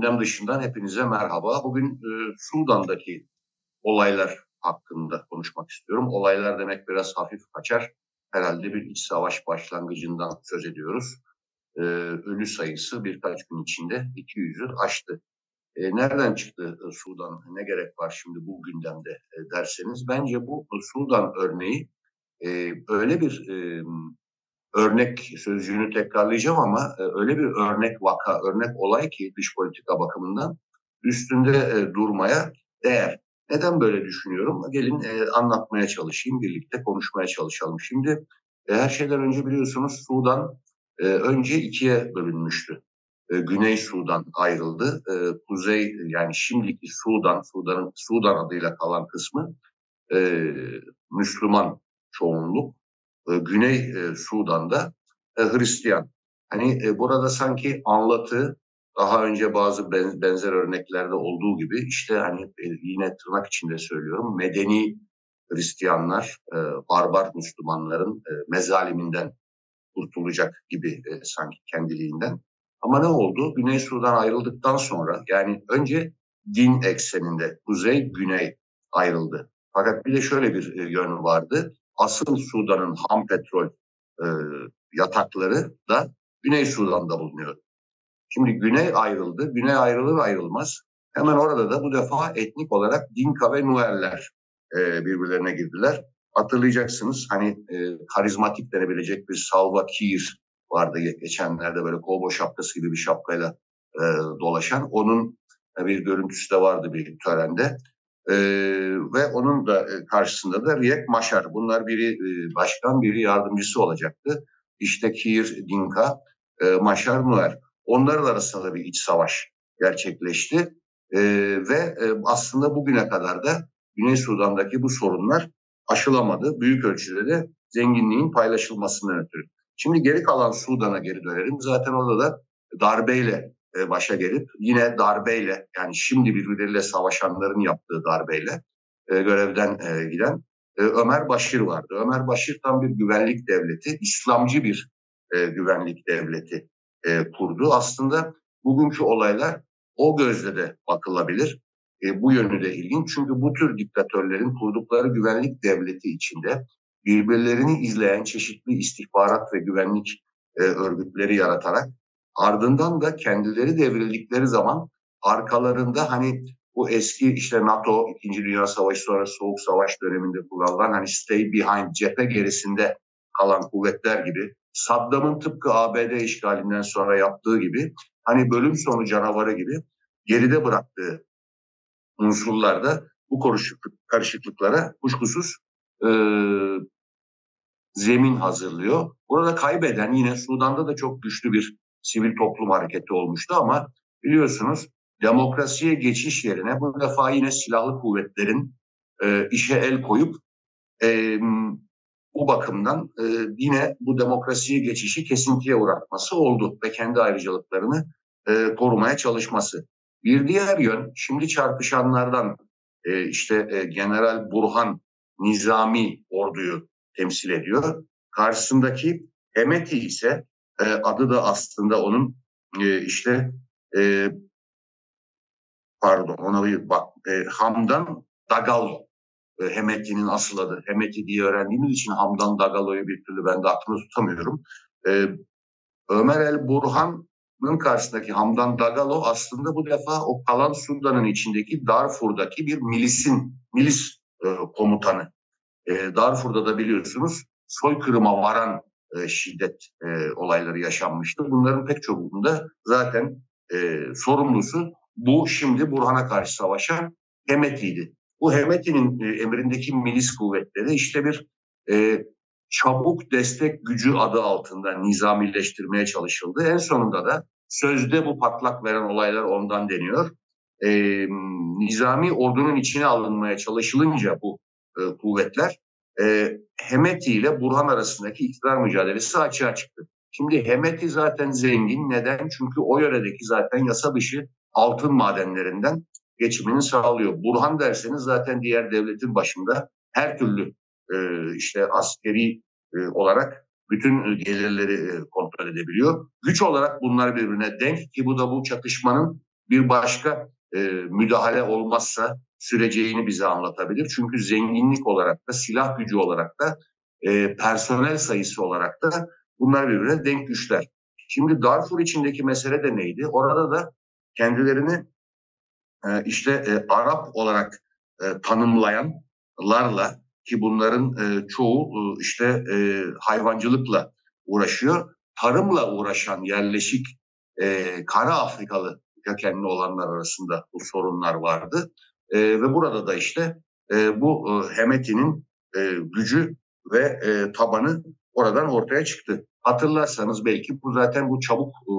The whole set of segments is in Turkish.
Gündem dışından hepinize merhaba. Bugün e, Sudan'daki olaylar hakkında konuşmak istiyorum. Olaylar demek biraz hafif kaçar. Herhalde bir iç savaş başlangıcından söz ediyoruz. E, ölü sayısı birkaç gün içinde 200'ü aştı. E, nereden çıktı e, Sudan? Ne gerek var şimdi bu gündemde e, derseniz? Bence bu Sudan örneği e, öyle bir e, örnek sözcüğünü tekrarlayacağım ama e, öyle bir örnek vaka, örnek olay ki dış politika bakımından üstünde e, durmaya değer. Neden böyle düşünüyorum? Gelin e, anlatmaya çalışayım, birlikte konuşmaya çalışalım. Şimdi her şeyden önce biliyorsunuz Sudan önce ikiye bölünmüştü. Güney Sudan ayrıldı. Kuzey yani şimdiki Sudan, Sudan'ın Sudan adıyla kalan kısmı Müslüman çoğunluk. E, Güney e, Sudan'da e, Hristiyan. Hani burada sanki anlatı daha önce bazı benzer örneklerde olduğu gibi işte hani yine tırnak içinde söylüyorum medeni Hristiyanlar barbar Müslümanların mezaliminden kurtulacak gibi sanki kendiliğinden. Ama ne oldu? Güney Sudan ayrıldıktan sonra yani önce din ekseninde kuzey güney ayrıldı. Fakat bir de şöyle bir yön vardı asıl Sudan'ın ham petrol e, yatakları da Güney Sudan'da bulunuyor. Şimdi Güney ayrıldı. Güney ayrılır ayrılmaz. Hemen orada da bu defa etnik olarak Dinka ve Nuerler e, birbirlerine girdiler. Hatırlayacaksınız hani e, karizmatik denebilecek bir Salva Kiir vardı geçenlerde böyle kovboy şapkası gibi bir şapkayla e, dolaşan. Onun e, bir görüntüsü de vardı bir törende. Ee, ve onun da e, karşısında da Riek Maşar. Bunlar biri e, başkan, biri yardımcısı olacaktı. İşte Kiir Dinka, e, Maşar Nuer. Onların arasında bir iç savaş gerçekleşti. E, ve e, aslında bugüne kadar da Güney Sudan'daki bu sorunlar aşılamadı. Büyük ölçüde de zenginliğin paylaşılmasından ötürü. Şimdi geri kalan Sudan'a geri dönelim. Zaten orada da darbeyle e, başa gelip yine darbeyle yani şimdi birbirleriyle savaşanların yaptığı darbeyle e, görevden e, giden Ömer Başir vardı. Ömer Başir tam bir güvenlik devleti, İslamcı bir güvenlik devleti kurdu. Aslında bugünkü olaylar o gözle de bakılabilir. bu yönü de ilginç çünkü bu tür diktatörlerin kurdukları güvenlik devleti içinde birbirlerini izleyen çeşitli istihbarat ve güvenlik örgütleri yaratarak Ardından da kendileri devrildikleri zaman arkalarında hani bu eski işte NATO 2. Dünya Savaşı sonrası Soğuk Savaş döneminde kullanılan hani stay behind cephe gerisinde kalan kuvvetler gibi Saddam'ın tıpkı ABD işgalinden sonra yaptığı gibi hani bölüm sonu canavarı gibi geride bıraktığı unsurlarda bu karışıklık, karışıklıklara kuşkusuz e, zemin hazırlıyor. Burada kaybeden yine Sudan'da da çok güçlü bir sivil toplum hareketi olmuştu ama biliyorsunuz demokrasiye geçiş yerine bu defa yine silahlı kuvvetlerin e, işe el koyup e, bu bakımdan e, yine bu demokrasiye geçişi kesintiye uğratması oldu ve kendi ayrıcalıklarını e, korumaya çalışması. Bir diğer yön şimdi çarpışanlardan e, işte e, General Burhan Nizami orduyu temsil ediyor. Karşısındaki Hemeti ise e, adı da aslında onun e, işte e, pardon ona bir bak e, Hamdan Dagalo e, Hemeti'nin asıl adı. Hemeti diye öğrendiğimiz için Hamdan Dagalo'yu bir türlü ben de aklımda tutamıyorum. E, Ömer El Burhan'ın karşısındaki Hamdan Dagalo aslında bu defa o kalan Sudan'ın içindeki Darfur'daki bir milisin, milis e, komutanı. E, Darfur'da da biliyorsunuz soykırıma varan e, şiddet e, olayları yaşanmıştı. Bunların pek çoğunda zaten e, sorumlusu bu şimdi Burhan'a karşı savaşan Hemeti'ydi. Bu Hemeti'nin e, emrindeki milis kuvvetleri işte bir e, çabuk destek gücü adı altında nizamileştirmeye çalışıldı. En sonunda da sözde bu patlak veren olaylar ondan deniyor. E, nizami ordunun içine alınmaya çalışılınca bu e, kuvvetler e, Hemeti ile Burhan arasındaki iktidar mücadelesi açığa çıktı. Şimdi Hemeti zaten zengin. Neden? Çünkü o yöredeki zaten yasa dışı altın madenlerinden geçimini sağlıyor. Burhan derseniz zaten diğer devletin başında her türlü e, işte askeri e, olarak bütün gelirleri e, kontrol edebiliyor. Güç olarak bunlar birbirine denk ki bu da bu çatışmanın bir başka e, müdahale olmazsa süreceğini bize anlatabilir. Çünkü zenginlik olarak da silah gücü olarak da e, personel sayısı olarak da bunlar birbirine denk güçler. Şimdi Darfur içindeki mesele de neydi? Orada da kendilerini e, işte e, Arap olarak e, tanımlayanlarla ki bunların e, çoğu e, işte e, hayvancılıkla uğraşıyor. Tarımla uğraşan yerleşik e, Kara Afrikalı kökenli olanlar arasında bu sorunlar vardı. E, ve burada da işte e, bu e, Hemeti'nin e, gücü ve e, tabanı oradan ortaya çıktı. Hatırlarsanız belki bu zaten bu çabuk e,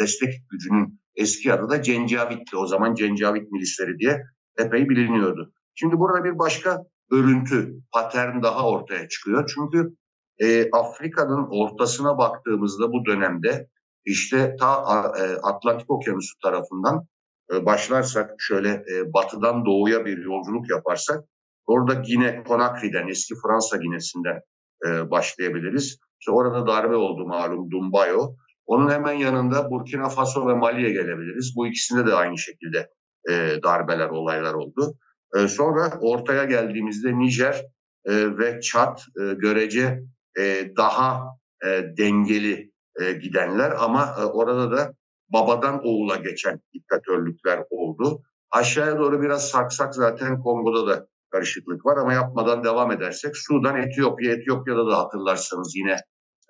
destek gücünün eski adı da Cencavit'ti. O zaman Cencavit milisleri diye epey biliniyordu. Şimdi burada bir başka örüntü, patern daha ortaya çıkıyor. Çünkü e, Afrika'nın ortasına baktığımızda bu dönemde işte ta e, Atlantik Okyanusu tarafından başlarsak şöyle e, batıdan doğuya bir yolculuk yaparsak orada Gine Conakry'den eski Fransa Ginesi'nden e, başlayabiliriz. İşte orada darbe oldu malum Dumbayo. Onun hemen yanında Burkina Faso ve Mali'ye gelebiliriz. Bu ikisinde de aynı şekilde e, darbeler, olaylar oldu. Sonra ortaya geldiğimizde Nijer ve Çat görece daha dengeli gidenler ama orada da babadan oğula geçen diktatörlükler oldu. Aşağıya doğru biraz saksak zaten Kongo'da da karışıklık var ama yapmadan devam edersek Sudan, Etiyopya, Etiyopya'da da hatırlarsanız yine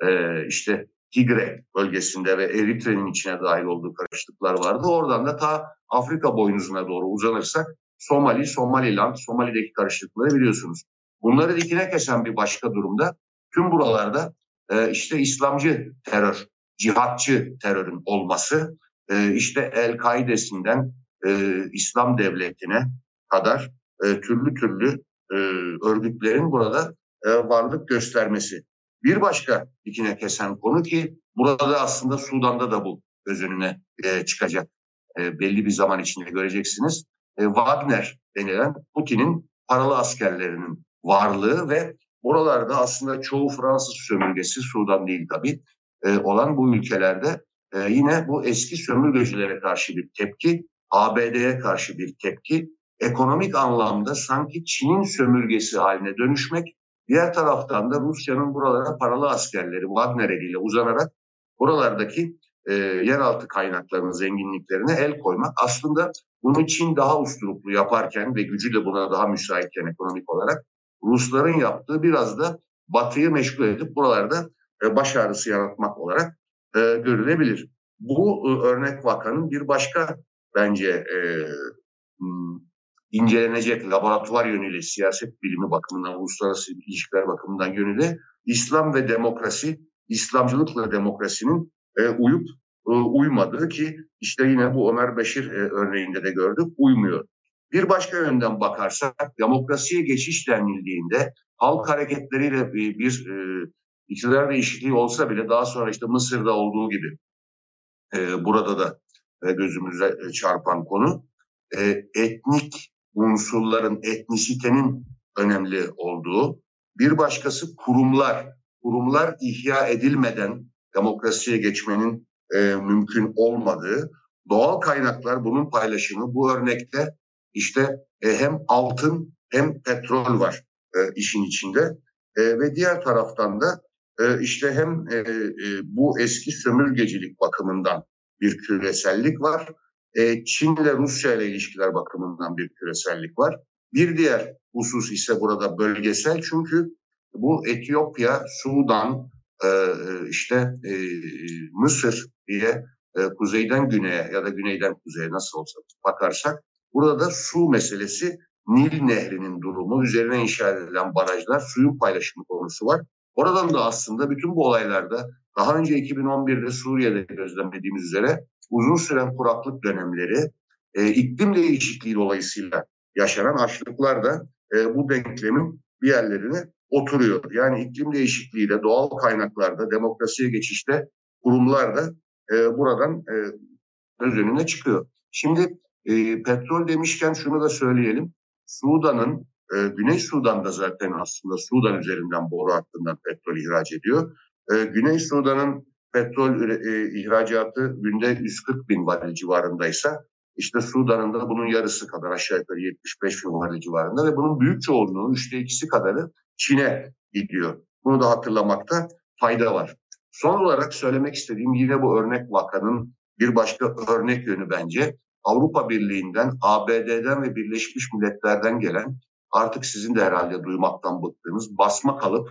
e, işte Tigre bölgesinde ve Eritre'nin içine dahil olduğu karışıklıklar vardı. Oradan da ta Afrika boynuzuna doğru uzanırsak Somali, Somaliland, Somali'deki karışıklıkları biliyorsunuz. Bunları dikine kesen bir başka durumda tüm buralarda e, işte İslamcı terör, cihatçı terörün olması, e, işte El-Kaide'sinden e, İslam devletine kadar e, türlü türlü e, örgütlerin burada e, varlık göstermesi. Bir başka dikine kesen konu ki burada aslında Sudan'da da bu göz önüne e, çıkacak. E, belli bir zaman içinde göreceksiniz. E, Wagner denilen Putin'in paralı askerlerinin varlığı ve oralarda aslında çoğu Fransız sömürgesi, Sudan değil tabii, e, olan bu ülkelerde e, yine bu eski sömürgecilere karşı bir tepki, ABD'ye karşı bir tepki, ekonomik anlamda sanki Çin'in sömürgesi haline dönüşmek, diğer taraftan da Rusya'nın buralara paralı askerleri Wagner eliyle uzanarak buralardaki e, yeraltı kaynaklarının zenginliklerine el koymak. Aslında bunu Çin daha usturuplu yaparken ve gücü de buna daha müsaitken ekonomik olarak Rusların yaptığı biraz da Batı'yı meşgul edip buralarda e, baş ağrısı yaratmak olarak e, görülebilir. Bu e, örnek vakanın bir başka bence e, hmm, incelenecek laboratuvar yönüyle siyaset bilimi bakımından, uluslararası ilişkiler bakımından yönüyle İslam ve demokrasi, İslamcılıkla demokrasinin uyup uymadığı ki işte yine bu Ömer Beşir örneğinde de gördük uymuyor. Bir başka yönden bakarsak demokrasiye geçiş denildiğinde halk hareketleriyle bir, bir iktidar değişikliği olsa bile daha sonra işte Mısır'da olduğu gibi e, burada da e, gözümüze çarpan konu e, etnik unsurların, etnisitenin önemli olduğu. Bir başkası kurumlar. Kurumlar ihya edilmeden demokrasiye geçmenin e, mümkün olmadığı. Doğal kaynaklar bunun paylaşımı bu örnekte işte e, hem altın hem petrol var e, işin içinde. E, ve diğer taraftan da e, işte hem e, e, bu eski sömürgecilik bakımından bir küresellik var. E, Çin ile Rusya ile ilişkiler bakımından bir küresellik var. Bir diğer husus ise burada bölgesel çünkü bu Etiyopya, Sudan, işte Mısır diye kuzeyden güneye ya da güneyden kuzeye nasıl olsa bakarsak burada da su meselesi Nil Nehri'nin durumu, üzerine inşa edilen barajlar, suyun paylaşımı konusu var. Oradan da aslında bütün bu olaylarda daha önce 2011'de Suriye'de gözlemlediğimiz üzere uzun süren kuraklık dönemleri, e, iklim değişikliği dolayısıyla yaşanan açlıklar da e, bu denklemin bir yerlerine oturuyor. Yani iklim değişikliğiyle doğal kaynaklarda, demokrasiye geçişte kurumlar da e, buradan e, göz önüne çıkıyor. Şimdi e, petrol demişken şunu da söyleyelim. Sudan'ın, e, Güney Sudan'da zaten aslında Sudan üzerinden boru hattından petrol ihraç ediyor. E, Güney Sudan'ın petrol e, ihracatı günde 140 bin varil civarındaysa işte Sudan'ın da bunun yarısı kadar aşağı yukarı 75 bin varil civarında ve bunun büyük çoğunluğu üçte ikisi kadarı Çin'e gidiyor. Bunu da hatırlamakta fayda var. Son olarak söylemek istediğim yine bu örnek vakanın bir başka örnek yönü bence Avrupa Birliği'nden, ABD'den ve Birleşmiş Milletler'den gelen artık sizin de herhalde duymaktan bıktığınız basma kalıp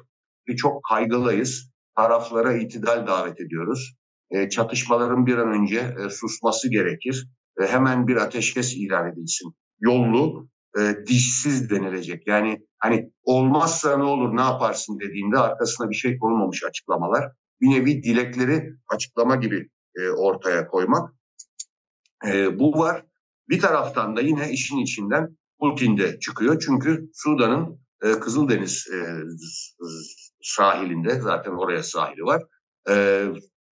ki çok kaygılıyız. Taraflara itidal davet ediyoruz. E, çatışmaların bir an önce e, susması gerekir. E, hemen bir ateşkes ilan edilsin. Yollu, e, dişsiz denilecek. Yani hani olmazsa ne olur ne yaparsın dediğinde arkasına bir şey konulmamış açıklamalar. Bir nevi dilekleri açıklama gibi e, ortaya koymak. E, bu var. Bir taraftan da yine işin içinden Putin de çıkıyor. Çünkü Sudan'ın e, Kızıldeniz e, sahilinde zaten oraya sahili var. E,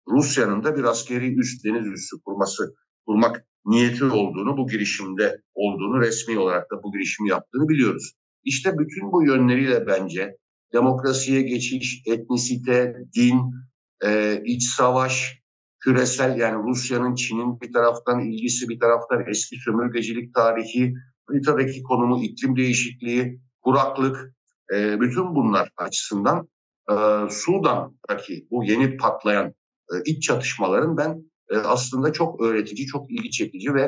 Rusya'nın da bir askeri üst deniz üssü kurması kurmak niyeti olduğunu, bu girişimde olduğunu resmi olarak da bu girişimi yaptığını biliyoruz. İşte bütün bu yönleriyle bence demokrasiye geçiş, etnisite, din, e, iç savaş, küresel yani Rusya'nın, Çin'in bir taraftan ilgisi, bir taraftan eski sömürgecilik tarihi, haritadaki konumu, iklim değişikliği, kuraklık, e, bütün bunlar açısından e, Sudan'daki bu yeni patlayan e, iç çatışmaların ben e, aslında çok öğretici, çok ilgi çekici ve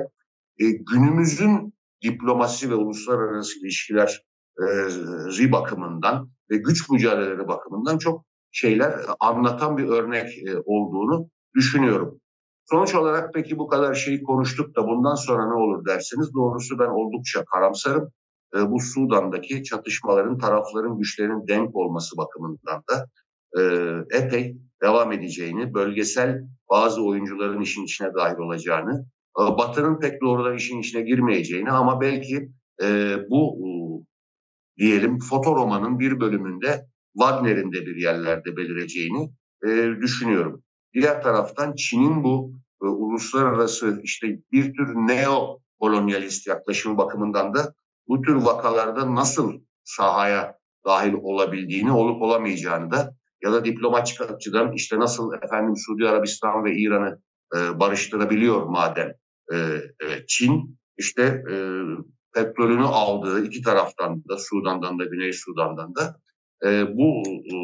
e, günümüzün diplomasi ve uluslararası ilişkiler e, bakımından ve güç mücadeleleri bakımından çok şeyler anlatan bir örnek e, olduğunu düşünüyorum. Sonuç olarak peki bu kadar şeyi konuştuk da bundan sonra ne olur derseniz doğrusu ben oldukça karamsarım. E, bu Sudan'daki çatışmaların tarafların güçlerinin denk olması bakımından da e, epey devam edeceğini, bölgesel bazı oyuncuların işin içine dahil olacağını, e, Batı'nın pek doğrudan işin içine girmeyeceğini ama belki e, bu e, diyelim fotoromanın bir bölümünde Wagner'in de bir yerlerde belireceğini e, düşünüyorum. Diğer taraftan Çin'in bu e, uluslararası işte bir tür neo kolonyalist yaklaşım bakımından da bu tür vakalarda nasıl sahaya dahil olabildiğini, olup olamayacağını da ya da diplomatik açıdan işte nasıl efendim Suudi Arabistan ve İran'ı e, barıştırabiliyor madem e, e, Çin işte e, petrolünü aldığı iki taraftan da Sudan'dan da Güney Sudan'dan da e, bu e,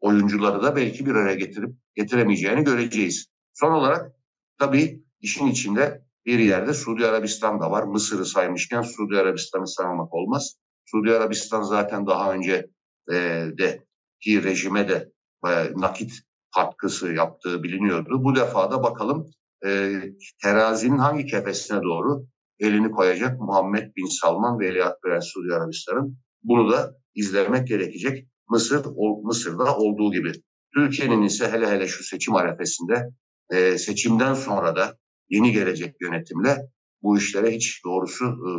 oyuncuları da belki bir araya getirip getiremeyeceğini göreceğiz. Son olarak tabii işin içinde bir yerde Suudi Arabistan da var. Mısır'ı saymışken Suudi Arabistan'ı saymamak olmaz. Suudi Arabistan zaten daha önce e, de ki rejime de e, nakit katkısı yaptığı biliniyordu. Bu defa da bakalım e, terazinin hangi kefesine doğru elini koyacak Muhammed Bin Salman ve Veliaht Prens Suudi Arabistan'ın. Bunu da izlemek gerekecek. Mısır o, Mısır'da olduğu gibi. Türkiye'nin ise hele hele şu seçim arefesinde e, seçimden sonra da yeni gelecek yönetimle bu işlere hiç doğrusu e,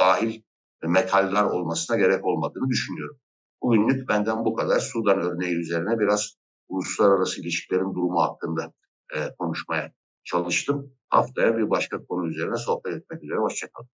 dahil metaller olmasına gerek olmadığını düşünüyorum. Bugünlük benden bu kadar. Sudan örneği üzerine biraz uluslararası ilişkilerin durumu hakkında e, konuşmaya çalıştım. Haftaya bir başka konu üzerine sohbet etmek üzere. Hoşçakalın.